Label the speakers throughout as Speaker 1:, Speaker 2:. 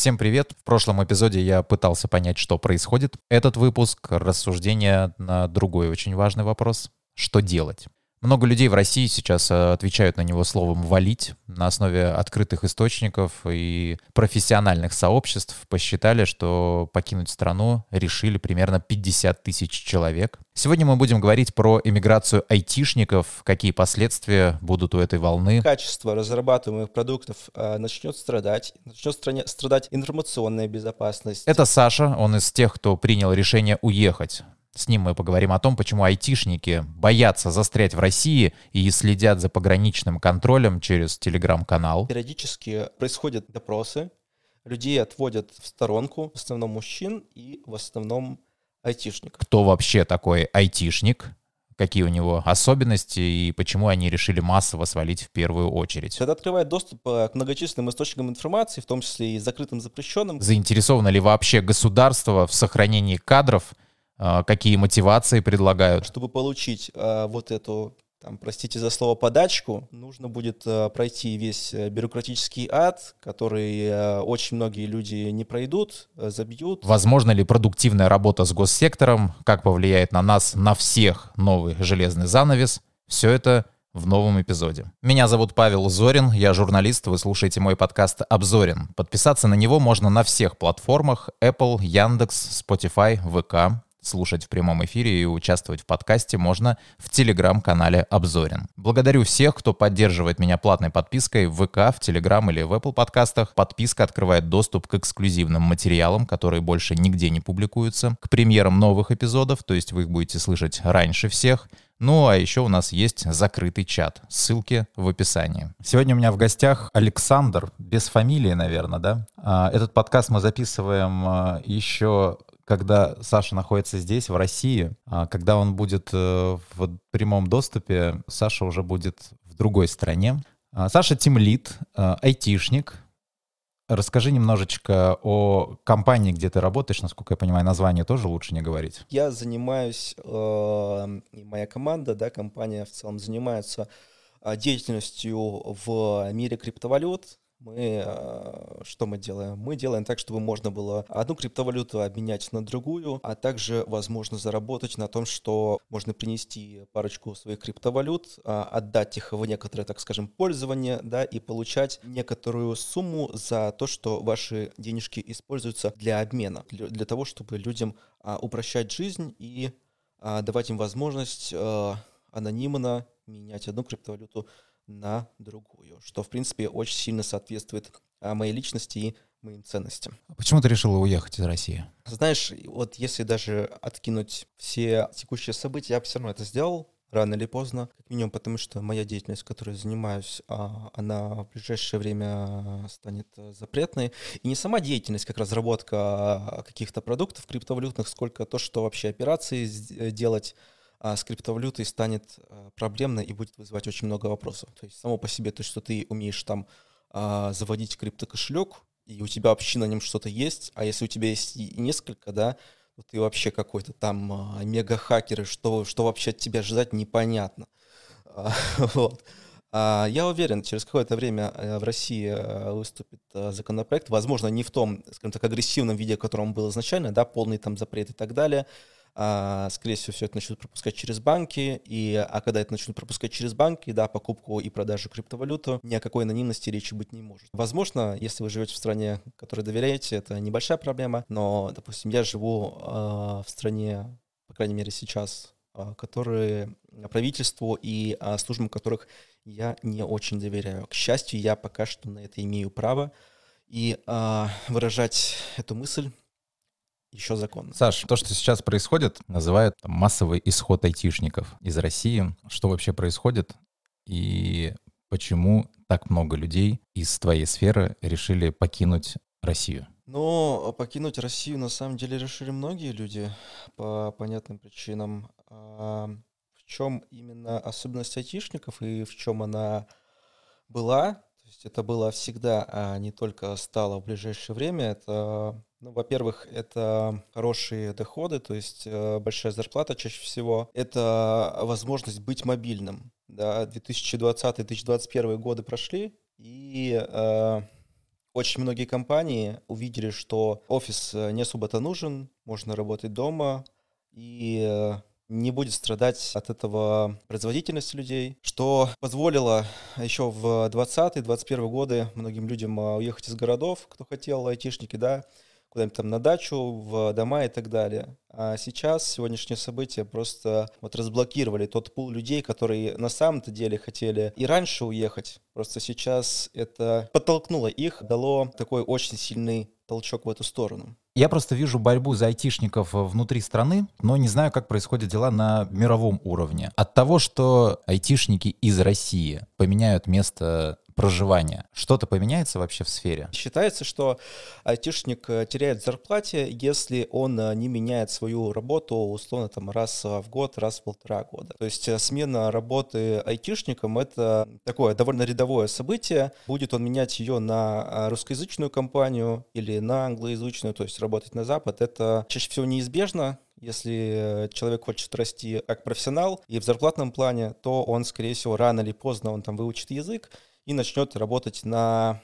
Speaker 1: Всем привет! В прошлом эпизоде я пытался понять, что происходит. Этот выпуск — рассуждение на другой очень важный вопрос. Что делать? Много людей в России сейчас э, отвечают на него словом «валить». На основе открытых источников и профессиональных сообществ посчитали, что покинуть страну решили примерно 50 тысяч человек. Сегодня мы будем говорить про эмиграцию айтишников, какие последствия будут у этой волны.
Speaker 2: Качество разрабатываемых продуктов э, начнет страдать, начнет стране, страдать информационная безопасность.
Speaker 1: Это Саша, он из тех, кто принял решение уехать. С ним мы поговорим о том, почему айтишники боятся застрять в России и следят за пограничным контролем через телеграм-канал.
Speaker 2: Периодически происходят допросы, людей отводят в сторонку, в основном мужчин и в основном айтишников.
Speaker 1: Кто вообще такой айтишник? Какие у него особенности и почему они решили массово свалить в первую очередь?
Speaker 2: Это открывает доступ э, к многочисленным источникам информации, в том числе и закрытым запрещенным.
Speaker 1: Заинтересовано ли вообще государство в сохранении кадров какие мотивации предлагают.
Speaker 2: Чтобы получить а, вот эту там, простите за слово, подачку, нужно будет э, пройти весь э, бюрократический ад, который э, очень многие люди не пройдут, э, забьют.
Speaker 1: Возможно ли продуктивная работа с госсектором, как повлияет на нас, на всех новый железный занавес? Все это в новом эпизоде. Меня зовут Павел Зорин, я журналист, вы слушаете мой подкаст «Обзорин». Подписаться на него можно на всех платформах Apple, Яндекс, Spotify, ВК слушать в прямом эфире и участвовать в подкасте можно в телеграм-канале Обзорин. Благодарю всех, кто поддерживает меня платной подпиской в ВК, в Телеграм или в Apple подкастах. Подписка открывает доступ к эксклюзивным материалам, которые больше нигде не публикуются, к премьерам новых эпизодов, то есть вы их будете слышать раньше всех, ну, а еще у нас есть закрытый чат. Ссылки в описании. Сегодня у меня в гостях Александр, без фамилии, наверное, да? А, этот подкаст мы записываем а, еще когда Саша находится здесь, в России, а когда он будет э, в прямом доступе, Саша уже будет в другой стране. А, Саша тимлит, э, айтишник. Расскажи немножечко о компании, где ты работаешь. Насколько я понимаю, название тоже лучше не говорить.
Speaker 2: Я занимаюсь, э, моя команда, да, компания в целом занимается деятельностью в мире криптовалют, мы э, что мы делаем? Мы делаем так, чтобы можно было одну криптовалюту обменять на другую, а также возможно заработать на том, что можно принести парочку своих криптовалют, а, отдать их в некоторое, так скажем, пользование, да, и получать некоторую сумму за то, что ваши денежки используются для обмена, для того, чтобы людям а, упрощать жизнь и а, давать им возможность анонимно менять одну криптовалюту на другую, что, в принципе, очень сильно соответствует а, моей личности и моим ценностям.
Speaker 1: А почему ты решила уехать из России?
Speaker 2: Знаешь, вот если даже откинуть все текущие события, я бы все равно это сделал, рано или поздно, как минимум потому, что моя деятельность, которой занимаюсь, а, она в ближайшее время станет запретной. И не сама деятельность, как разработка каких-то продуктов криптовалютных, сколько то, что вообще операции делать, а с криптовалютой станет а, проблемно и будет вызывать очень много вопросов. То есть само по себе то, что ты умеешь там а, заводить криптокошелек, и у тебя вообще на нем что-то есть, а если у тебя есть и несколько, да, то ты вообще какой-то там а, мега-хакер, что, что вообще от тебя ожидать, непонятно. Вот. Я уверен, через какое-то время э, в России э, выступит э, законопроект, возможно, не в том, скажем так, агрессивном виде, в котором он был изначально, да, полный там запрет и так далее, скорее всего, все это начнут пропускать через банки, и, а когда это начнут пропускать через банки, да, покупку и продажу криптовалюты, ни о какой анонимности речи быть не может. Возможно, если вы живете в стране, которой доверяете, это небольшая проблема, но, допустим, я живу э, в стране, по крайней мере, сейчас, э, которые правительству и э, службам которых я не очень доверяю. К счастью, я пока что на это имею право, и э, выражать эту мысль еще законно.
Speaker 1: Саш, то, что сейчас происходит, называют там, массовый исход айтишников из России. Что вообще происходит и почему так много людей из твоей сферы решили покинуть Россию?
Speaker 2: Ну, покинуть Россию на самом деле решили многие люди по понятным причинам. А в чем именно особенность айтишников и в чем она была? Есть это было всегда, а не только стало в ближайшее время. Это ну, во-первых, это хорошие доходы, то есть э, большая зарплата чаще всего. Это возможность быть мобильным. Да, 2020-2021 годы прошли, и э, очень многие компании увидели, что офис э, не особо-то нужен, можно работать дома, и э, не будет страдать от этого производительность людей, что позволило еще в 20-21 годы многим людям э, уехать из городов, кто хотел, айтишники, да, куда-нибудь там на дачу, в дома и так далее. А сейчас сегодняшние события просто вот разблокировали тот пул людей, которые на самом-то деле хотели и раньше уехать. Просто сейчас это подтолкнуло их, дало такой очень сильный толчок в эту сторону.
Speaker 1: Я просто вижу борьбу за айтишников внутри страны, но не знаю, как происходят дела на мировом уровне. От того, что айтишники из России поменяют место проживания. Что-то поменяется вообще в сфере?
Speaker 2: Считается, что айтишник э, теряет зарплате, если он э, не меняет свою работу условно там раз в год, раз в полтора года. То есть э, смена работы айтишником — это такое довольно рядовое событие. Будет он менять ее на русскоязычную компанию или на англоязычную, то есть работать на Запад, это чаще всего неизбежно, если человек хочет расти как профессионал и в зарплатном плане, то он, скорее всего, рано или поздно он там выучит язык, и начнет работать на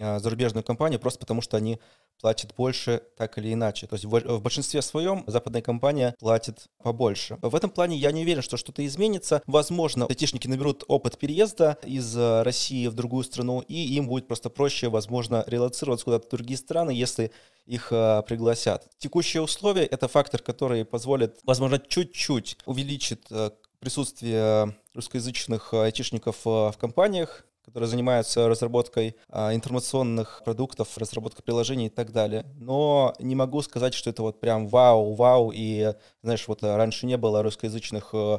Speaker 2: а, зарубежную компанию просто потому, что они платят больше так или иначе. То есть в, большинстве своем западная компания платит побольше. В этом плане я не уверен, что что-то изменится. Возможно, айтишники наберут опыт переезда из а, России в другую страну, и им будет просто проще, возможно, релацироваться куда-то в другие страны, если их э, пригласят. Текущие условия — это фактор, который позволит, возможно, чуть-чуть увеличит э, присутствие русскоязычных айтишников в компаниях, которые занимаются разработкой а, информационных продуктов, разработкой приложений и так далее. Но не могу сказать, что это вот прям вау, вау, и, знаешь, вот раньше не было русскоязычных э,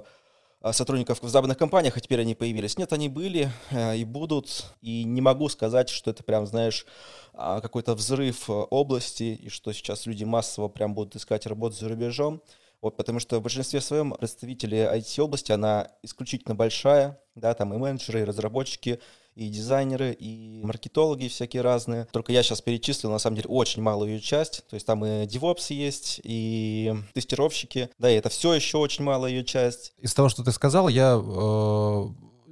Speaker 2: а, сотрудников в западных компаниях, а теперь они появились. Нет, они были э, и будут, и не могу сказать, что это прям, знаешь, а, какой-то взрыв области, и что сейчас люди массово прям будут искать работу за рубежом. Вот, потому что в большинстве своем представители IT-области, она исключительно большая, да, там и менеджеры, и разработчики, и дизайнеры, и маркетологи всякие разные. Только я сейчас перечислил, на самом деле, очень малую ее часть. То есть там и DevOps есть, и тестировщики. Да, и это все еще очень малая ее часть.
Speaker 1: Из того, что ты сказал, я э,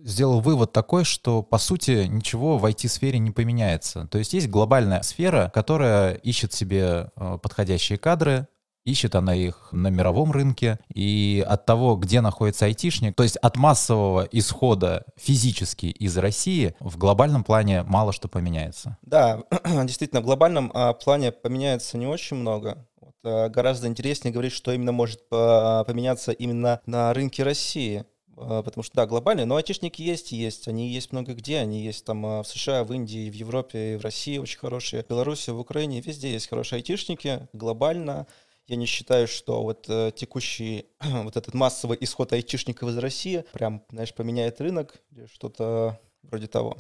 Speaker 1: сделал вывод такой, что, по сути, ничего в IT-сфере не поменяется. То есть есть глобальная сфера, которая ищет себе э, подходящие кадры, ищет она их на мировом рынке, и от того, где находится айтишник, то есть от массового исхода физически из России, в глобальном плане мало что поменяется.
Speaker 2: Да, действительно, в глобальном а, плане поменяется не очень много. А, гораздо интереснее говорить, что именно может а, поменяться именно на рынке России. Потому что, да, глобальные, но айтишники есть, есть. Они есть много где. Они есть там в США, в Индии, в Европе, в России очень хорошие. В Беларуси, в Украине, везде есть хорошие айтишники глобально. Я не считаю, что вот э, текущий вот этот массовый исход айтишников из России прям, знаешь, поменяет рынок или что-то вроде того.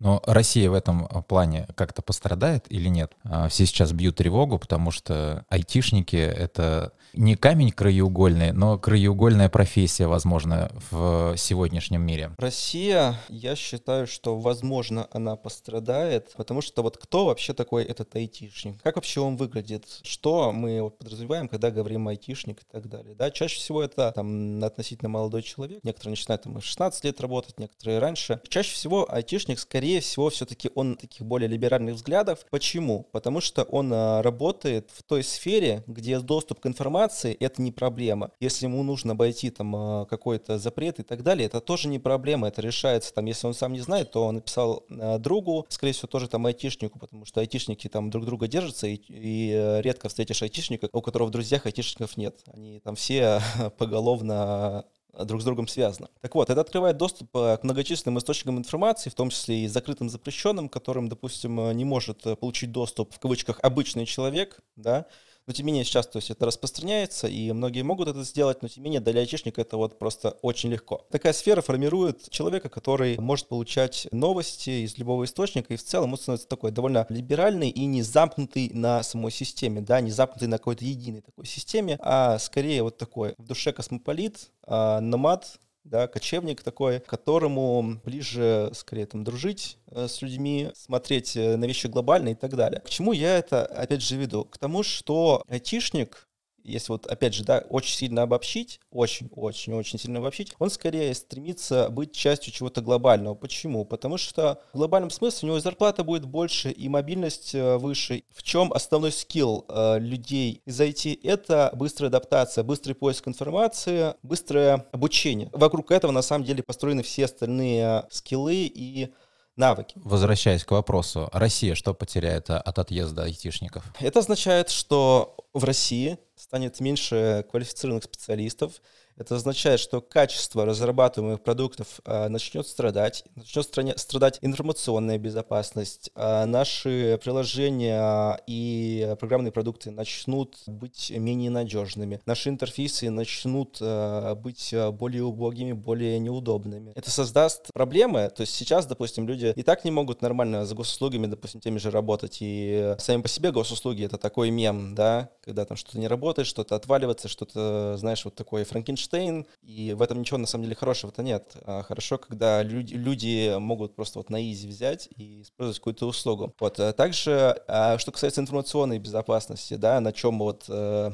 Speaker 1: Но Россия в этом э, плане как-то пострадает или нет? А, все сейчас бьют тревогу, потому что айтишники — это не камень краеугольный, но краеугольная профессия, возможно, в сегодняшнем мире.
Speaker 2: Россия, я считаю, что, возможно, она пострадает, потому что вот кто вообще такой этот айтишник? Как вообще он выглядит? Что мы подразумеваем, когда говорим айтишник и так далее? Да, чаще всего это там относительно молодой человек. Некоторые начинают там в 16 лет работать, некоторые раньше. Чаще всего айтишник, скорее всего, все-таки он таких более либеральных взглядов. Почему? Потому что он а, работает в той сфере, где доступ к информации информации, это не проблема. Если ему нужно обойти там а, какой-то запрет и так далее, это тоже не проблема, это решается там, если он сам не знает, то он написал а, другу, скорее всего, тоже там айтишнику, потому что айтишники там друг друга держатся, и, и э, редко встретишь айтишника, у которого в друзьях айтишников нет. Они там все поголовно друг с другом связано. Так вот, это открывает доступ э, к многочисленным источникам информации, в том числе и закрытым запрещенным, которым, допустим, э, не может получить доступ в кавычках обычный человек, да, но тем не менее сейчас то есть это распространяется, и многие могут это сделать, но тем не менее для айтишника это вот просто очень легко. Такая сфера формирует человека, который может получать новости из любого источника, и в целом он становится такой довольно либеральный и не замкнутый на самой системе, да, не замкнутый на какой-то единой такой системе, а скорее вот такой в душе космополит, а, номад, да, кочевник такой, которому ближе, скорее, там, дружить э, с людьми, смотреть э, на вещи глобально и так далее. К чему я это, опять же, веду? К тому, что айтишник если вот, опять же, да, очень сильно обобщить, очень-очень-очень сильно обобщить, он скорее стремится быть частью чего-то глобального. Почему? Потому что в глобальном смысле у него зарплата будет больше и мобильность э, выше. В чем основной скилл э, людей из IT? Это быстрая адаптация, быстрый поиск информации, быстрое обучение. Вокруг этого, на самом деле, построены все остальные скиллы и навыки.
Speaker 1: Возвращаясь к вопросу, Россия что потеряет от отъезда айтишников?
Speaker 2: Это означает, что в России станет меньше квалифицированных специалистов, это означает, что качество разрабатываемых продуктов а, начнет страдать, начнет страдать информационная безопасность, а наши приложения и программные продукты начнут быть менее надежными, наши интерфейсы начнут а, быть более убогими, более неудобными. Это создаст проблемы, то есть сейчас, допустим, люди и так не могут нормально с госуслугами, допустим, теми же работать, и сами по себе госуслуги — это такой мем, да, когда там что-то не работает, что-то отваливается, что-то, знаешь, вот такой Франкенштейн, Эйнштейн, и в этом ничего на самом деле хорошего-то нет. А хорошо, когда люди, люди могут просто вот на изи взять и использовать какую-то услугу. Вот. А также, а, что касается информационной безопасности, да, на чем вот э,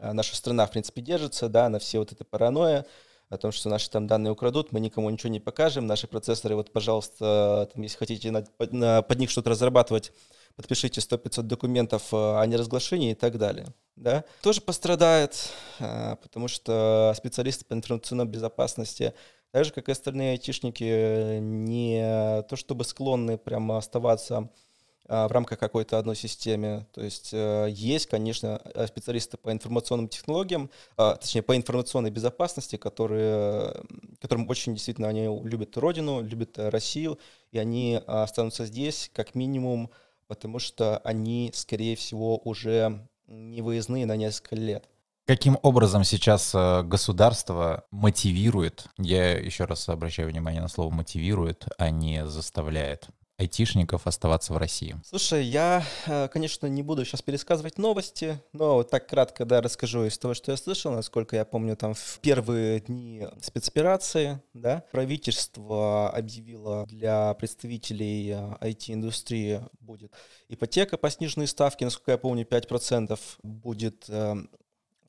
Speaker 2: наша страна, в принципе, держится, да, на все вот это паранойя, о том, что наши там данные украдут, мы никому ничего не покажем, наши процессоры, вот, пожалуйста, там, если хотите на, на, под них что-то разрабатывать, подпишите 100-500 документов э, о неразглашении и так далее. Да? Тоже пострадает, э, потому что специалисты по информационной безопасности, так же, как и остальные айтишники, не то чтобы склонны прямо оставаться э, в рамках какой-то одной системы. То есть есть, конечно, специалисты по информационным технологиям, точнее, по информационной безопасности, которые, которым очень действительно они любят родину, любят Россию, и они останутся здесь как минимум потому что они, скорее всего, уже не выездные на несколько лет.
Speaker 1: Каким образом сейчас э, государство мотивирует, я еще раз обращаю внимание на слово мотивирует, а не заставляет айтишников оставаться в России?
Speaker 2: Слушай, я, э, конечно, не буду сейчас пересказывать новости, но вот так кратко, да, расскажу из того, что я слышал, насколько я помню, там в первые дни спецоперации, да, правительство объявило для представителей IT-индустрии э, будет ипотека по сниженной ставке, насколько я помню, 5% будет э,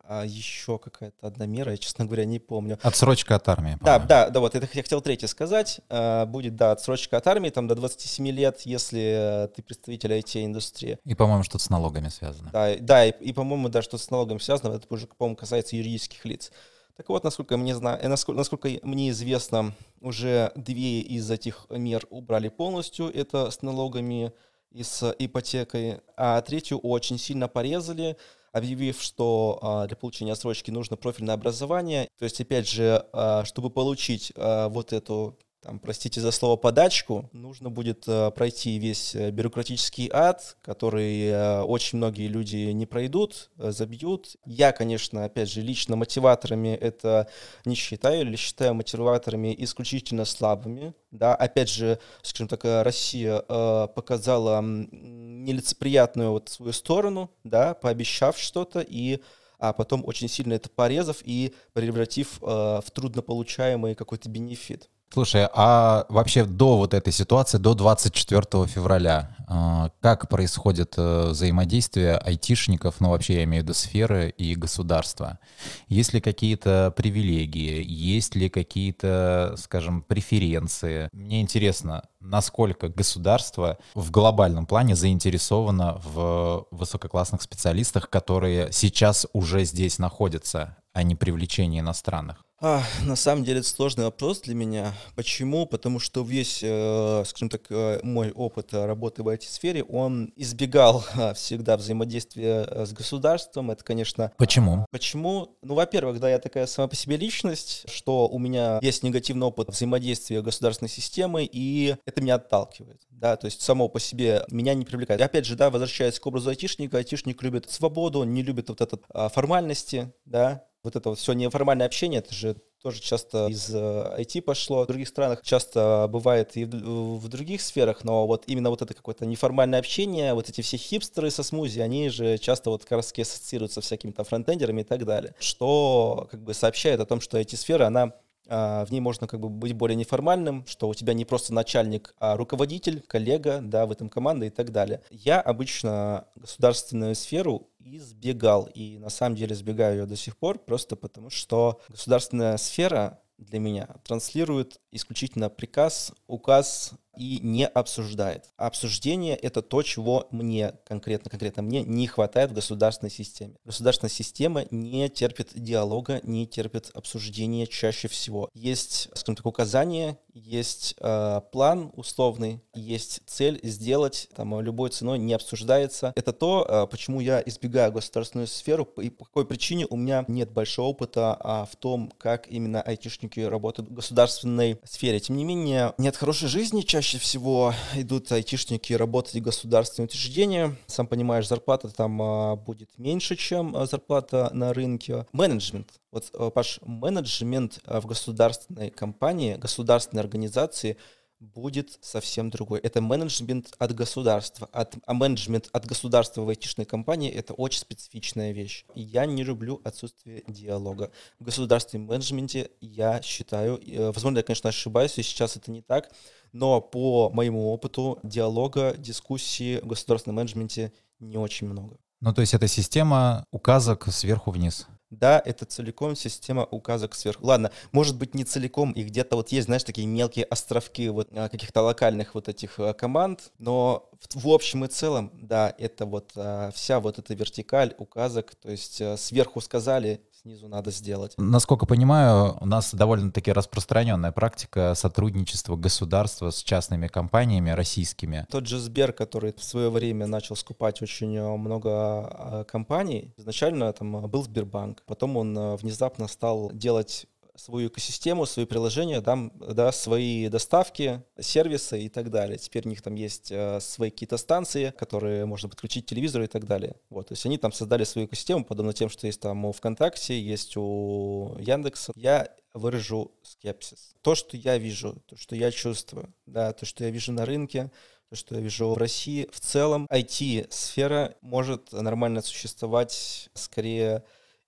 Speaker 2: а еще какая-то одна мера, я, честно говоря, не помню.
Speaker 1: Отсрочка от армии.
Speaker 2: Да, да, да, вот это я хотел третье сказать. А, будет, да, отсрочка от армии, там до 27 лет, если ты представитель IT-индустрии.
Speaker 1: И, по-моему, что-то с налогами связано.
Speaker 2: Да, да, и, и по-моему, да, что-то с налогами связано, это уже, по-моему, касается юридических лиц. Так вот, насколько мне, зна... Э, насколько, насколько мне известно, уже две из этих мер убрали полностью, это с налогами и с ипотекой, а третью очень сильно порезали, объявив, что а, для получения отсрочки нужно профильное образование. То есть, опять же, а, чтобы получить а, вот эту там, простите за слово, подачку, нужно будет э, пройти весь э, бюрократический ад, который э, очень многие люди не пройдут, э, забьют. Я, конечно, опять же, лично мотиваторами это не считаю, или считаю мотиваторами исключительно слабыми. Да, опять же, скажем так, э, Россия э, показала нелицеприятную вот свою сторону, да, пообещав что-то и а потом очень сильно это порезав и превратив э, в труднополучаемый какой-то бенефит.
Speaker 1: Слушай, а вообще до вот этой ситуации, до 24 февраля, а, как происходит э, взаимодействие айтишников, ну вообще я имею в виду сферы и государства? Есть ли какие-то привилегии, есть ли какие-то, скажем, преференции? Мне интересно, насколько государство в глобальном плане заинтересовано в высококлассных специалистах, которые сейчас уже здесь находятся, а не привлечении иностранных?
Speaker 2: А, на самом деле это сложный вопрос для меня. Почему? Потому что весь, э, скажем так, э, мой опыт работы в IT-сфере, он избегал э, всегда взаимодействия э, с государством. Это, конечно...
Speaker 1: Почему?
Speaker 2: Почему? Ну, во-первых, да, я такая сама по себе личность, что у меня есть негативный опыт взаимодействия государственной системы, и это меня отталкивает. Да, то есть само по себе меня не привлекает. И опять же, да, возвращаясь к образу айтишника, айтишник любит свободу, не любит вот этот а, формальности, да, вот это вот все неформальное общение, это же тоже часто из IT э, пошло. В других странах часто бывает и в, других сферах, но вот именно вот это какое-то неформальное общение, вот эти все хипстеры со смузи, они же часто вот как раз ассоциируются с всякими там фронтендерами и так далее, что как бы сообщает о том, что IT-сфера, она а, в ней можно как бы быть более неформальным, что у тебя не просто начальник, а руководитель, коллега, да, в этом команда и так далее. Я обычно государственную сферу избегал. И на самом деле избегаю ее до сих пор, просто потому что государственная сфера для меня транслирует исключительно приказ, указ и не обсуждает. Обсуждение — это то, чего мне, конкретно, конкретно мне, не хватает в государственной системе. Государственная система не терпит диалога, не терпит обсуждения чаще всего. Есть, скажем так, указания, есть э, план условный, есть цель сделать, там, любой ценой не обсуждается. Это то, э, почему я избегаю государственную сферу, и по какой причине у меня нет большого опыта а, в том, как именно айтишники работают в государственной сфере. Тем не менее, нет хорошей жизни чаще чаще всего идут айтишники работать в государственные учреждения. Сам понимаешь, зарплата там а, будет меньше, чем а, зарплата на рынке. Менеджмент. Вот, Паш, менеджмент в государственной компании, государственной организации – будет совсем другой. Это менеджмент от государства. От, а менеджмент от государства в айтишной компании — это очень специфичная вещь. Я не люблю отсутствие диалога. В государственном менеджменте я считаю, э, возможно, я, конечно, ошибаюсь, и сейчас это не так, но по моему опыту диалога, дискуссии в государственном менеджменте не очень много.
Speaker 1: Ну, то есть это система указок сверху вниз.
Speaker 2: Да, это целиком система указок сверху. Ладно, может быть не целиком, и где-то вот есть, знаешь, такие мелкие островки вот а, каких-то локальных вот этих а, команд, но в, общем и целом, да, это вот а, вся вот эта вертикаль указок, то есть сверху сказали, снизу надо сделать.
Speaker 1: Насколько понимаю, у нас довольно-таки распространенная практика сотрудничества государства с частными компаниями российскими.
Speaker 2: Тот же Сбер, который в свое время начал скупать очень э, много а, компаний, изначально там был Сбербанк, потом он э, внезапно стал делать свою экосистему, свои приложения, да, да, свои доставки, сервисы и так далее. Теперь у них там есть э, свои какие-то станции, которые можно подключить к телевизору и так далее. Вот, то есть они там создали свою экосистему, подобно тем, что есть там у ВКонтакте, есть у Яндекса. Я выражу скепсис. То, что я вижу, то, что я чувствую, да, то, что я вижу на рынке, то, что я вижу в России, в целом IT-сфера может нормально существовать скорее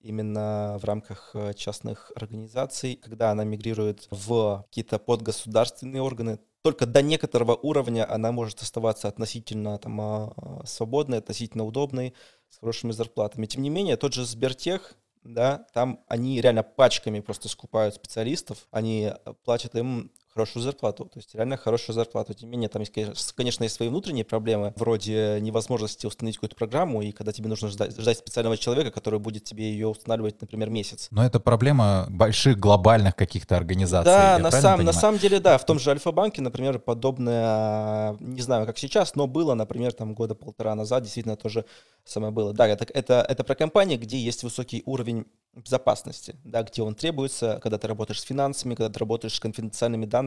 Speaker 2: именно в рамках э, частных организаций, когда она мигрирует в какие-то подгосударственные органы, только до некоторого уровня она может оставаться относительно там, а, а, свободной, относительно удобной, с хорошими зарплатами. Тем не менее, тот же Сбертех, да, там они реально пачками просто скупают специалистов, они э, платят им хорошую зарплату, то есть реально хорошую зарплату. Тем не менее, там есть, конечно, есть свои внутренние проблемы, вроде невозможности установить какую-то программу, и когда тебе нужно ждать, ждать специального человека, который будет тебе ее устанавливать, например, месяц.
Speaker 1: Но это проблема больших глобальных каких-то организаций.
Speaker 2: Да, на, сам, на самом деле, да. В том же Альфа-банке, например, подобное, не знаю, как сейчас, но было, например, там года полтора назад, действительно тоже самое было. Да, это, это, это про компании, где есть высокий уровень безопасности, да, где он требуется, когда ты работаешь с финансами, когда ты работаешь с конфиденциальными данными,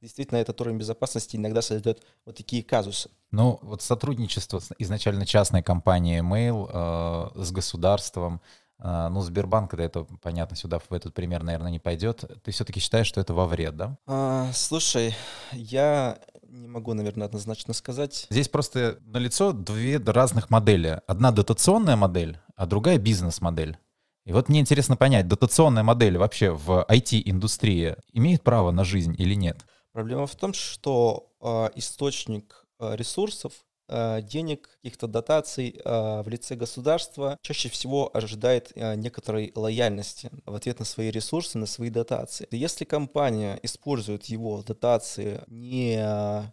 Speaker 2: действительно этот уровень безопасности иногда создает вот такие казусы.
Speaker 1: Ну, вот сотрудничество изначально частной компанией Mail э, с государством, э, ну, Сбербанк, да, это понятно, сюда в этот пример, наверное, не пойдет. Ты все-таки считаешь, что это во вред, да?
Speaker 2: А, слушай, я не могу, наверное, однозначно сказать.
Speaker 1: Здесь просто налицо две разных модели. Одна дотационная модель, а другая бизнес-модель. И вот мне интересно понять, дотационная модель вообще в IT-индустрии имеет право на жизнь или нет?
Speaker 2: Проблема в том, что э, источник э, ресурсов денег, каких-то дотаций э, в лице государства чаще всего ожидает э, некоторой лояльности в ответ на свои ресурсы, на свои дотации. Если компания использует его дотации не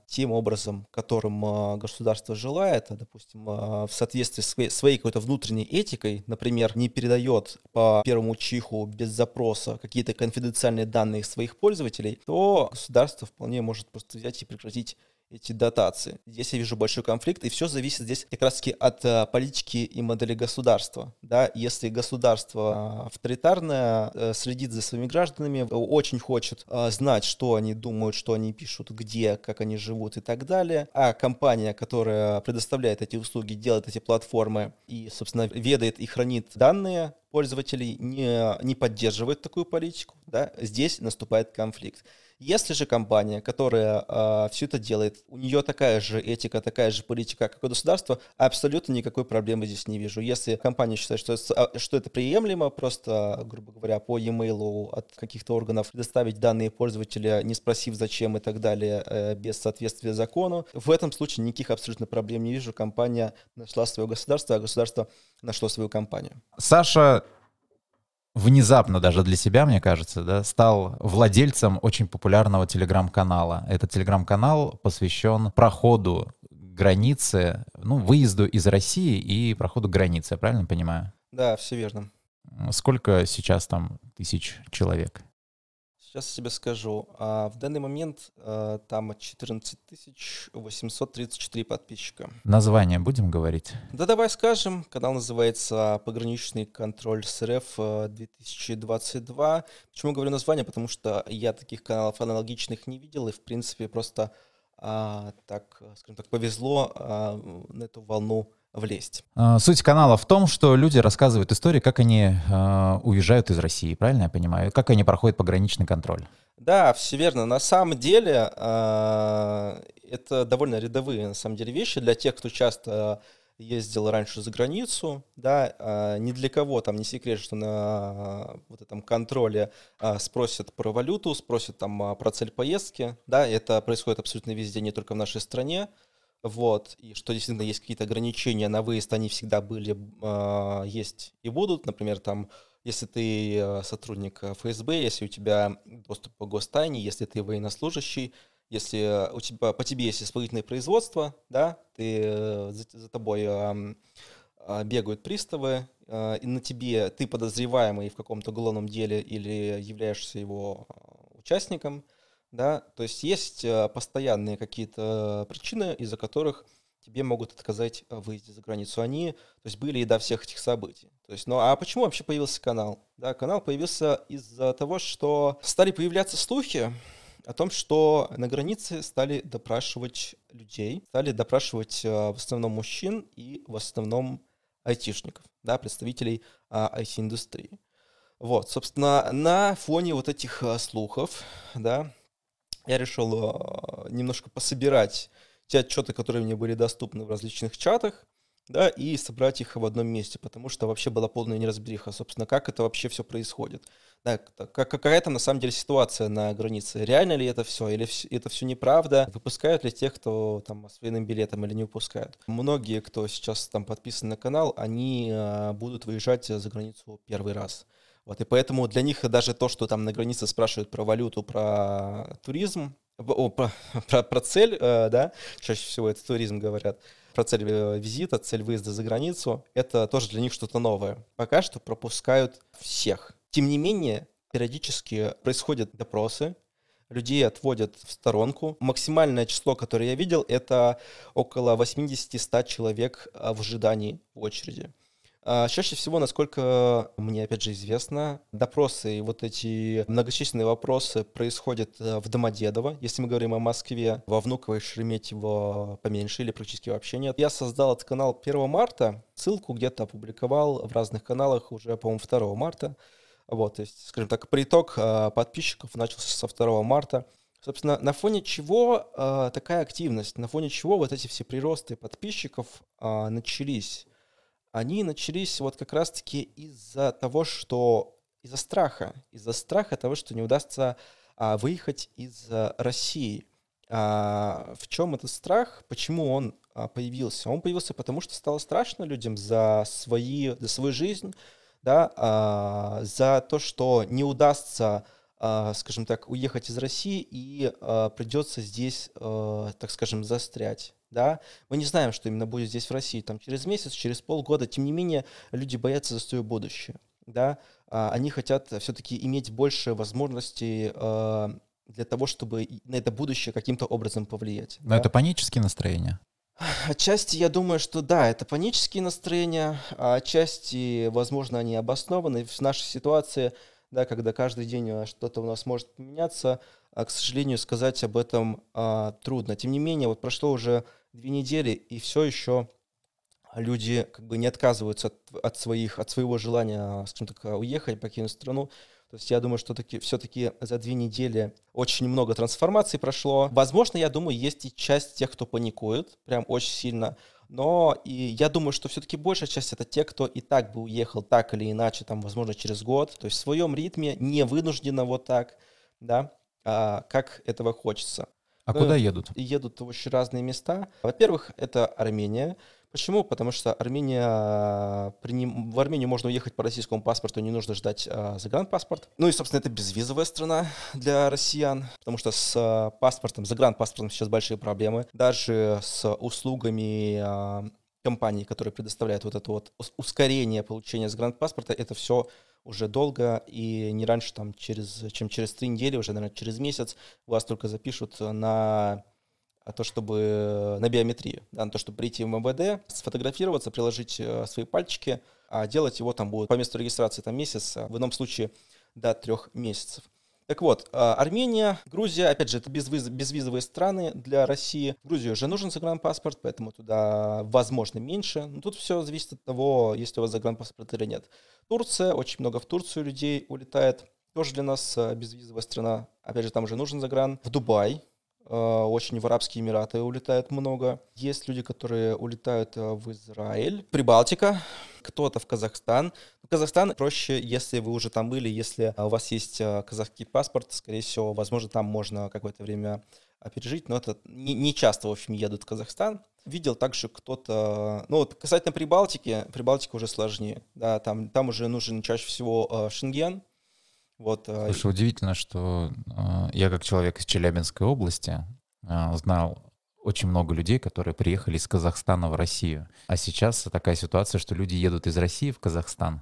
Speaker 2: тем образом, которым государство желает, а, допустим, в соответствии с своей какой-то внутренней этикой, например, не передает по первому чиху без запроса какие-то конфиденциальные данные своих пользователей, то государство вполне может просто взять и прекратить эти дотации. Здесь я вижу большой конфликт, и все зависит здесь как раз-таки от а, политики и модели государства. Да? Если государство авторитарное, а, следит за своими гражданами, очень хочет а, знать, что они думают, что они пишут, где, как они живут и так далее, а компания, которая предоставляет эти услуги, делает эти платформы и, собственно, ведает и хранит данные, пользователей не, не поддерживает такую политику, да, здесь наступает конфликт. Если же компания, которая э, а, все это делает, у нее такая же этика, такая же политика, как у государства, абсолютно никакой проблемы здесь не вижу. Если компания считает, что это, что это приемлемо, просто, грубо говоря, по e-mail от каких-то органов предоставить данные пользователя, не спросив зачем и так далее, э, без соответствия закону, в этом случае никаких абсолютно проблем не вижу. Компания нашла свое государство, а государство нашло свою компанию.
Speaker 1: Саша внезапно даже для себя, мне кажется, да, стал владельцем очень популярного телеграм-канала. Этот телеграм-канал посвящен проходу границы, ну, выезду из России и проходу границы, я правильно понимаю?
Speaker 2: Да, все верно.
Speaker 1: Сколько сейчас там тысяч человек?
Speaker 2: Сейчас я тебе скажу. А в данный момент а, там 14 834 подписчика.
Speaker 1: Название будем говорить?
Speaker 2: Да давай скажем. Канал называется «Пограничный контроль с РФ 2022». Почему говорю название? Потому что я таких каналов аналогичных не видел, и в принципе просто а, так, скажем так, повезло а, на эту волну влезть.
Speaker 1: А, суть канала в том, что люди рассказывают истории, как они э, уезжают из России, правильно я понимаю? Как они проходят пограничный контроль?
Speaker 2: Да, все верно. На самом деле э, это довольно рядовые на самом деле вещи для тех, кто часто ездил раньше за границу, да, э, ни для кого там не секрет, что на вот этом контроле э, спросят про валюту, спросят там про цель поездки, да, это происходит абсолютно везде, не только в нашей стране, вот, и что действительно есть какие-то ограничения на выезд, они всегда были, э, есть и будут, например, там, если ты э, сотрудник ФСБ, если у тебя доступ по гостайне, если ты военнослужащий, если у тебя, по тебе есть исполнительное производство, да, ты, э, за, за тобой э, бегают приставы, э, и на тебе ты подозреваемый в каком-то уголовном деле или являешься его участником, да, то есть есть э, постоянные какие-то причины, из-за которых тебе могут отказать в выезде за границу. Они, то есть, были и до всех этих событий. То есть, ну а почему вообще появился канал? Да, канал появился из-за того, что стали появляться слухи о том, что на границе стали допрашивать людей, стали допрашивать э, в основном мужчин и в основном айтишников, да, представителей IT-индустрии. Вот, собственно, на фоне вот этих э, слухов, да, я решил э, немножко пособирать те отчеты, которые мне были доступны в различных чатах, да, и собрать их в одном месте, потому что вообще была полная неразбериха, собственно, как это вообще все происходит. Да, как, какая-то на самом деле ситуация на границе. Реально ли это все, или это все неправда? Выпускают ли тех, кто там с военным билетом или не выпускают? Многие, кто сейчас там подписан на канал, они э, будут выезжать за границу первый раз. Вот, и поэтому для них даже то, что там на границе спрашивают про валюту, про туризм, о, про, про, про цель, э, да, чаще всего это туризм говорят, про цель э, визита, цель выезда за границу, это тоже для них что-то новое. Пока что пропускают всех. Тем не менее, периодически происходят допросы, людей отводят в сторонку. Максимальное число, которое я видел, это около 80-100 человек э, в ожидании в очереди. А, чаще всего, насколько мне, опять же, известно, допросы и вот эти многочисленные вопросы происходят э, в Домодедово, если мы говорим о Москве, во Внуково и Шереметьево поменьше или практически вообще нет. Я создал этот канал 1 марта, ссылку где-то опубликовал в разных каналах уже, по-моему, 2 марта. Вот, то есть, скажем так, приток э, подписчиков начался со 2 марта. Собственно, на фоне чего э, такая активность, на фоне чего вот эти все приросты подписчиков э, начались? Они начались вот как раз-таки из-за того, что из-за страха, из-за страха того, что не удастся а, выехать из а, России. А, в чем этот страх? Почему он а, появился? Он появился потому, что стало страшно людям за свои, за свою жизнь, да, а, за то, что не удастся а, скажем так, уехать из России и а, придется здесь, а, так скажем, застрять. Да? Мы не знаем, что именно будет здесь в России, там через месяц, через полгода. Тем не менее, люди боятся за свое будущее. Да? Они хотят все-таки иметь больше возможностей для того, чтобы на это будущее каким-то образом повлиять.
Speaker 1: Но да? это панические настроения?
Speaker 2: Отчасти я думаю, что да, это панические настроения, а отчасти, возможно, они обоснованы. В нашей ситуации да, когда каждый день э, что-то у нас может поменяться, а, к сожалению, сказать об этом а, трудно. Тем не менее, вот прошло уже две недели, и все еще люди как бы не отказываются от, от, своих, от своего желания, скажем так, уехать, покинуть страну. То есть я думаю, что таки, все-таки за две недели очень много трансформаций прошло. Возможно, я думаю, есть и часть тех, кто паникует, прям очень сильно. Но и я думаю, что все-таки большая часть это те, кто и так бы уехал так или иначе, там, возможно, через год, то есть в своем ритме, не вынужденно вот так, да, а, как этого хочется.
Speaker 1: А ну, куда едут?
Speaker 2: Едут в очень разные места. Во-первых, это Армения. Почему? Потому что Армения, в Армению можно уехать по российскому паспорту, не нужно ждать а, загранпаспорт. Ну и, собственно, это безвизовая страна для россиян, потому что с а, паспортом, загранпаспортом сейчас большие проблемы. Даже с услугами а, компаний, которые предоставляют вот это вот ускорение получения загранпаспорта, это все уже долго, и не раньше, там, через, чем через три недели, уже, наверное, через месяц вас только запишут на то, чтобы на биометрию, да, на то, чтобы прийти в МВД, сфотографироваться, приложить э, свои пальчики, а делать его там будет по месту регистрации там месяц, в ином случае до трех месяцев. Так вот, а, Армения, Грузия, опять же, это безвиз, безвизовые страны для России. Грузию уже нужен загранпаспорт, поэтому туда, возможно, меньше. Но тут все зависит от того, есть у вас загранпаспорт или нет. Турция, очень много в Турцию людей улетает. Тоже для нас э, безвизовая страна. Опять же, там уже нужен загран. В Дубай, очень в Арабские Эмираты улетает много. Есть люди, которые улетают э, в Израиль, Прибалтика, кто-то в Казахстан. Казахстан проще, если вы уже там были, если у вас есть казахский паспорт, скорее всего, возможно, там можно какое-то время пережить, но это не, не часто, в общем, едут в Казахстан. Видел также кто-то, ну вот касательно Прибалтики, Прибалтика уже сложнее, да, там, там уже нужен чаще всего э, Шенген, вот.
Speaker 1: Э, Слушай, удивительно, что э, я как человек из Челябинской области э, знал очень много людей, которые приехали из Казахстана в Россию. А сейчас такая ситуация, что люди едут из России в Казахстан.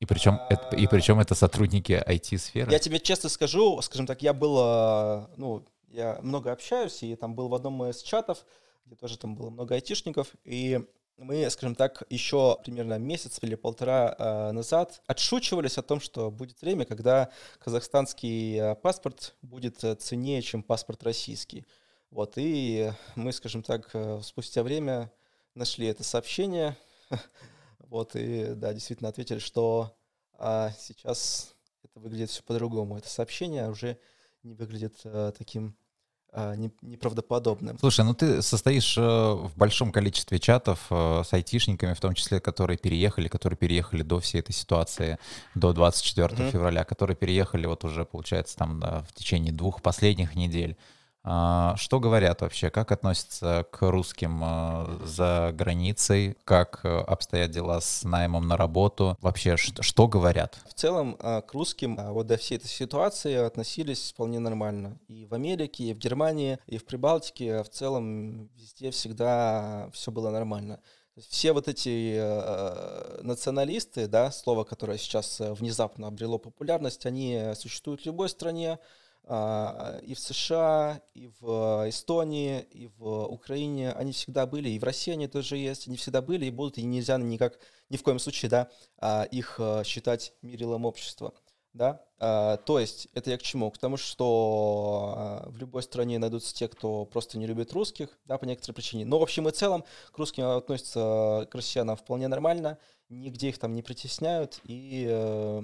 Speaker 1: И причем, это, и причем это сотрудники IT-сферы.
Speaker 2: Я тебе честно скажу, скажем так, я был, ну, я много общаюсь, и там был в одном из чатов, где тоже там было много айтишников, и мы, скажем так, еще примерно месяц или полтора э, назад отшучивались о том, что будет время, когда казахстанский э, паспорт будет э, ценнее, чем паспорт российский. Вот, и мы, скажем так, спустя время нашли это сообщение, вот, и, да, действительно ответили, что э, сейчас это выглядит все по-другому. Это сообщение уже не выглядит э, таким а, неправдоподобным.
Speaker 1: Слушай, ну ты состоишь э, в большом количестве чатов э, с айтишниками, в том числе, которые переехали, которые переехали до всей этой ситуации, до 24 mm-hmm. февраля, которые переехали вот уже, получается, там да, в течение двух последних недель. А, что говорят вообще? Как относятся к русским а, за границей? Как э, обстоят дела с наймом на работу? Вообще, что, говорят?
Speaker 2: В целом, а, к русским вот до всей этой ситуации относились вполне нормально. И в Америке, и в Германии, и в Прибалтике. В целом, везде всегда все было нормально. Все вот эти э, националисты, да, слово, которое сейчас э, внезапно обрело популярность, они существуют в любой стране, и в США, и в Эстонии, и в Украине они всегда были, и в России они тоже есть, они всегда были и будут, и нельзя никак, ни в коем случае, да, а, их а, считать мерилом общества, да. То есть это я к чему? К тому, что в любой стране найдутся те, кто просто не любит русских, да, по некоторой причине. Но в общем и целом к русским относятся к россиянам вполне нормально, нигде их там не притесняют, и э,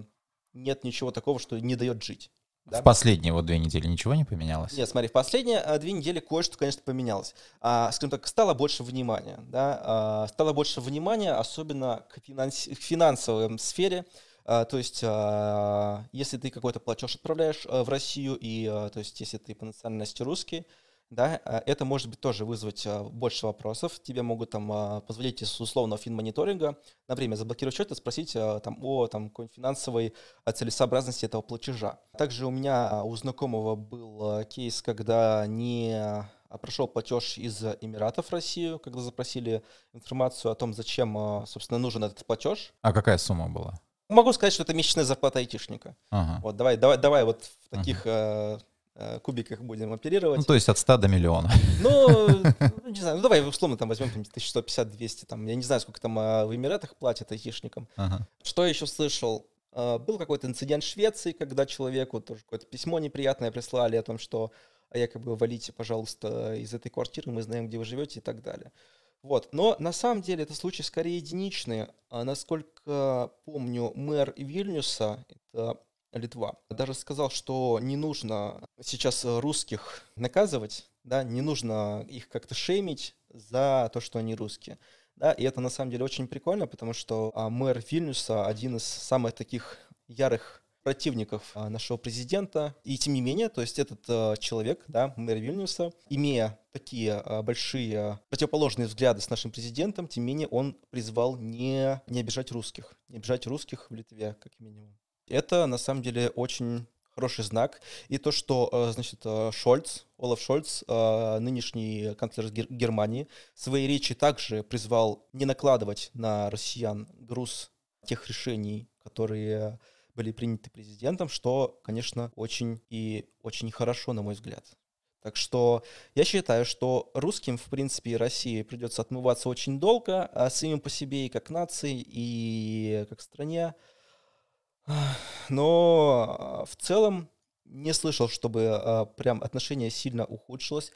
Speaker 2: нет ничего такого, что не дает жить.
Speaker 1: Да? В последние вот две недели ничего не поменялось?
Speaker 2: Нет, смотри, в последние а, две недели кое-что, конечно, поменялось. А, скажем так, стало больше внимания. Да? А, стало больше внимания, особенно к, финанс... к финансовой сфере. А, то есть, а, если ты какой-то платеж отправляешь а, в Россию, и, а, то есть, если ты по национальности русский, да, а, это может быть тоже вызвать а, больше вопросов. Тебе могут там а, позволить из условного финмониторинга на время заблокировать счет и спросить там, о там, какой финансовой целесообразности этого платежа. Также у меня у знакомого был кейс, когда не прошел платеж из Эмиратов в Россию, когда запросили информацию о том, зачем, собственно, нужен этот платеж.
Speaker 1: А какая сумма была?
Speaker 2: Могу сказать, что это месячная зарплата айтишника. Ага. Вот, давай, давай, давай вот в таких ага Э, кубиках будем оперировать. Ну,
Speaker 1: то есть от 100 до миллиона.
Speaker 2: Ну, ну не знаю, ну давай условно там возьмем 1150-200, там, я не знаю, сколько там а, в Эмиратах платят айтишникам. Ага. Что еще слышал? А, был какой-то инцидент в Швеции, когда человеку тоже какое-то письмо неприятное прислали о том, что якобы валите, пожалуйста, из этой квартиры, мы знаем, где вы живете и так далее. Вот. Но на самом деле это случаи скорее единичные. А насколько помню, мэр Вильнюса, это Литва. Даже сказал, что не нужно сейчас русских наказывать, да, не нужно их как-то шеймить за то, что они русские. Да, и это на самом деле очень прикольно, потому что а, мэр Вильнюса один из самых таких ярых противников а, нашего президента. И тем не менее, то есть этот а, человек, да, мэр Вильнюса, имея такие а, большие противоположные взгляды с нашим президентом, тем не менее он призвал не, не обижать русских, не обижать русских в Литве, как минимум. Это на самом деле очень хороший знак. И то, что, значит, Шольц, Олаф Шольц, нынешний канцлер Германии, в своей речи также призвал не накладывать на россиян груз тех решений, которые были приняты президентом, что, конечно, очень и очень хорошо, на мой взгляд. Так что я считаю, что русским, в принципе, России придется отмываться очень долго, а самим по себе и как нации, и как стране. Но а, в целом не слышал, чтобы а, прям отношение сильно ухудшилось.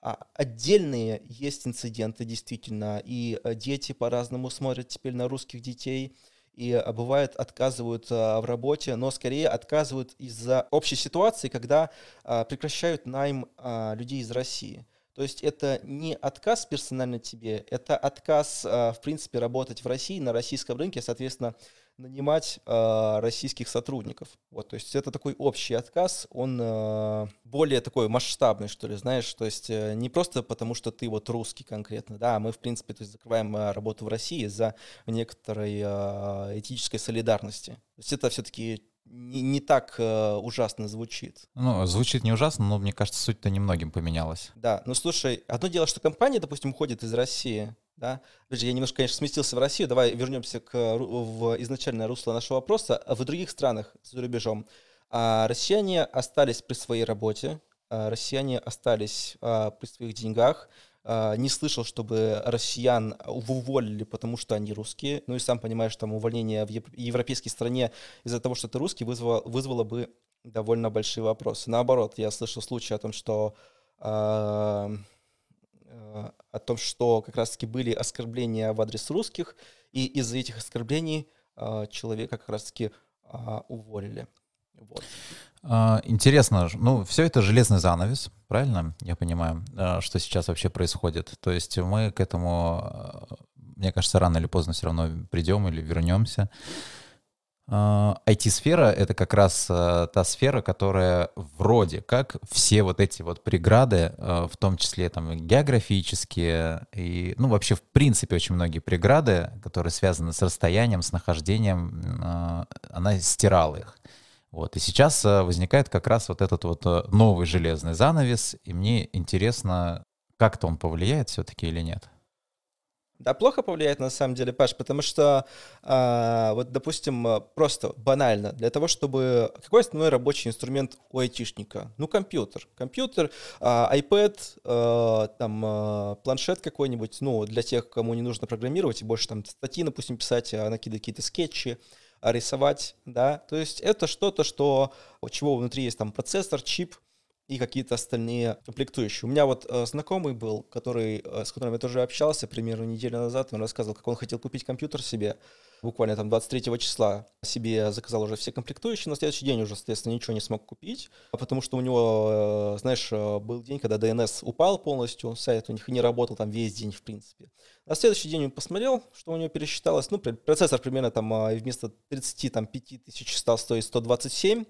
Speaker 2: А отдельные есть инциденты, действительно, и дети по-разному смотрят теперь на русских детей – и бывает отказывают в работе, но скорее отказывают из-за общей ситуации, когда прекращают найм людей из России. То есть это не отказ персонально тебе, это отказ, в принципе, работать в России, на российском рынке, соответственно, нанимать э, российских сотрудников. Вот, то есть это такой общий отказ, он э, более такой масштабный, что ли, знаешь, то есть э, не просто потому, что ты вот русский конкретно, да, а мы, в принципе, то есть закрываем э, работу в России за некоторой э, этической солидарности. То есть это все-таки не, не так э, ужасно звучит.
Speaker 1: Ну, звучит не ужасно, но мне кажется, суть-то немногим поменялась.
Speaker 2: Да, ну слушай, одно дело, что компания, допустим, уходит из России, да? Я немножко, конечно, сместился в Россию. Давай вернемся к, в изначальное русло нашего вопроса. В других странах за рубежом а, россияне остались при своей работе, а, россияне остались а, при своих деньгах. Не слышал, чтобы россиян уволили, потому что они русские. Ну и сам понимаешь, там увольнение в европейской стране из-за того, что ты русский, вызвало, вызвало бы довольно большие вопросы. Наоборот, я слышал случаи о том, что о том, что как раз-таки были оскорбления в адрес русских, и из-за этих оскорблений э, человека как раз-таки а, уволили. Вот.
Speaker 1: А, интересно, ну, все это железный занавес, правильно? Я понимаю, что сейчас вообще происходит. То есть мы к этому, мне кажется, рано или поздно все равно придем или вернемся. IT-сфера — это как раз э, та сфера, которая вроде как все вот эти вот преграды, э, в том числе там географические и, ну, вообще в принципе очень многие преграды, которые связаны с расстоянием, с нахождением, она стирала их. Вот. И сейчас возникает как раз вот этот вот новый железный занавес, и мне интересно, как-то он повлияет все-таки или нет.
Speaker 2: Да, плохо повлияет на самом деле, Паш, потому что, а, вот, допустим, просто банально, для того, чтобы... Какой основной рабочий инструмент у айтишника? Ну, компьютер. Компьютер, а, iPad, а, там, а, планшет какой-нибудь, ну, для тех, кому не нужно программировать, и больше там статьи, допустим, писать, а, накидывать какие-то скетчи, рисовать, да, то есть это что-то, что, чего внутри есть там процессор, чип, и какие-то остальные комплектующие. У меня вот э, знакомый был, который, э, с которым я тоже общался примерно неделю назад, он рассказывал, как он хотел купить компьютер себе, буквально там 23 числа себе заказал уже все комплектующие, на следующий день уже, соответственно, ничего не смог купить, потому что у него, э, знаешь, э, был день, когда DNS упал полностью, сайт у них не работал там весь день, в принципе. На следующий день он посмотрел, что у него пересчиталось, ну, процессор примерно там э, вместо 35 тысяч стал стоить 127,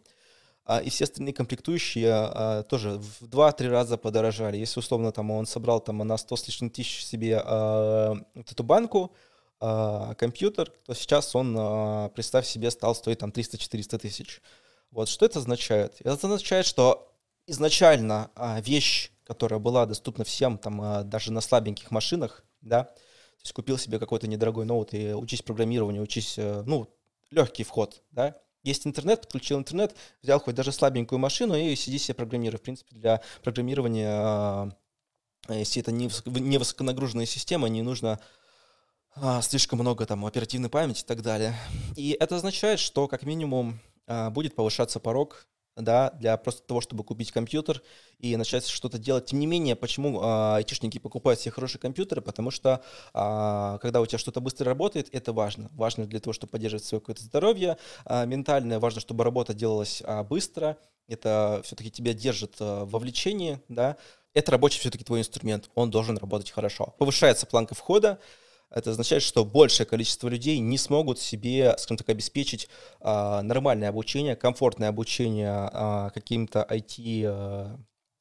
Speaker 2: а, и все остальные комплектующие а, тоже в 2-3 раза подорожали. Если условно там он собрал там на 100 с лишним тысяч себе а, вот эту банку, а, компьютер, то сейчас он, а, представь себе, стал стоить там 300-400 тысяч. Вот что это означает? Это означает, что изначально а, вещь, которая была доступна всем, там а, даже на слабеньких машинах, да, то есть купил себе какой-то недорогой ноут и учись программированию, учись, э, ну, легкий вход, да, есть интернет, подключил интернет, взял хоть даже слабенькую машину и сиди себе программируй. В принципе, для программирования, а, если это не, высоконагруженная система, не нужно а, слишком много там оперативной памяти и так далее. И это означает, что как минимум а, будет повышаться порог да, для просто того, чтобы купить компьютер и начать что-то делать. Тем не менее, почему а, айтишники покупают себе хорошие компьютеры? Потому что а, когда у тебя что-то быстро работает, это важно. Важно для того, чтобы поддерживать свое какое-то здоровье а, ментальное, важно, чтобы работа делалась а, быстро. Это все-таки тебя держит а, вовлечении, да. Это рабочий все-таки твой инструмент, он должен работать хорошо. Повышается планка входа, это означает, что большее количество людей не смогут себе, скажем так, обеспечить а, нормальное обучение, комфортное обучение а, каким-то IT а,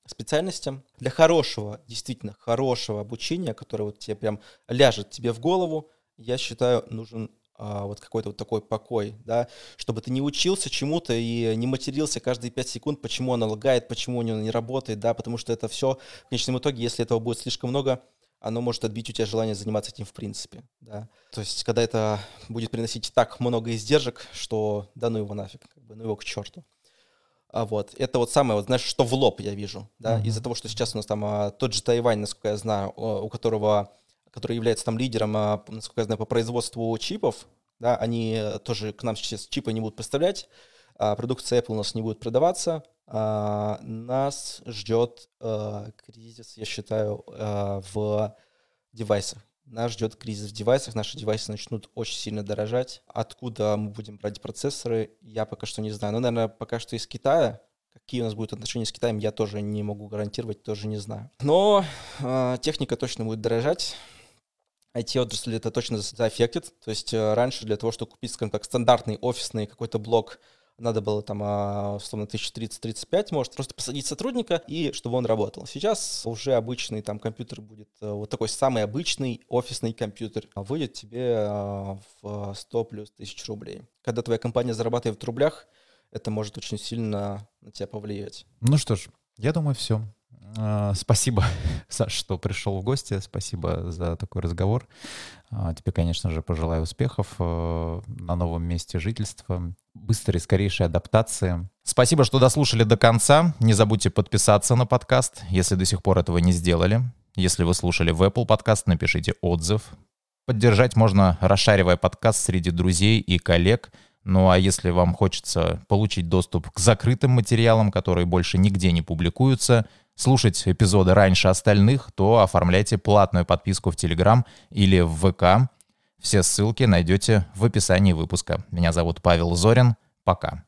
Speaker 2: специальностям. Для хорошего, действительно хорошего обучения, которое вот тебе прям ляжет тебе в голову, я считаю, нужен а, вот какой-то вот такой покой, да, чтобы ты не учился чему-то и не матерился каждые 5 секунд, почему оно лагает, почему оно не работает, да, потому что это все в конечном итоге, если этого будет слишком много, оно может отбить у тебя желание заниматься этим в принципе, да. То есть, когда это будет приносить так много издержек, что да ну его нафиг, как бы, ну его к черту. А вот, это вот самое, вот, знаешь, что в лоб я вижу, да, mm-hmm. из-за того, что сейчас у нас там а, тот же Тайвань, насколько я знаю, у которого, который является там лидером, а, насколько я знаю, по производству чипов, да, они тоже к нам сейчас чипы не будут поставлять, продукция Apple у нас не будет продаваться, а, нас ждет а, кризис, я считаю, а, в девайсах. Нас ждет кризис в девайсах, наши девайсы начнут очень сильно дорожать. Откуда мы будем брать процессоры, я пока что не знаю. Но, наверное, пока что из Китая. Какие у нас будут отношения с Китаем, я тоже не могу гарантировать, тоже не знаю. Но э, техника точно будет дорожать. IT-отрасль это точно заэффектит. То есть э, раньше для того, чтобы купить, скажем так, стандартный офисный какой-то блок надо было там, а, условно, 1030-35, может, просто посадить сотрудника, и чтобы он работал. Сейчас уже обычный там компьютер будет, э, вот такой самый обычный офисный компьютер, а выйдет тебе а, в 100 плюс тысяч рублей. Когда твоя компания зарабатывает в рублях, это может очень сильно на тебя повлиять.
Speaker 1: Ну что ж, я думаю, все. А, спасибо, Саш, что пришел в гости. Спасибо за такой разговор. А, тебе, конечно же, пожелаю успехов э, на новом месте жительства, быстрой, скорейшей адаптации. Спасибо, что дослушали до конца. Не забудьте подписаться на подкаст, если до сих пор этого не сделали. Если вы слушали в Apple подкаст, напишите отзыв. Поддержать можно, расшаривая подкаст среди друзей и коллег – ну а если вам хочется получить доступ к закрытым материалам, которые больше нигде не публикуются, слушать эпизоды раньше остальных, то оформляйте платную подписку в Telegram или в ВК. Все ссылки найдете в описании выпуска. Меня зовут Павел Зорин. Пока.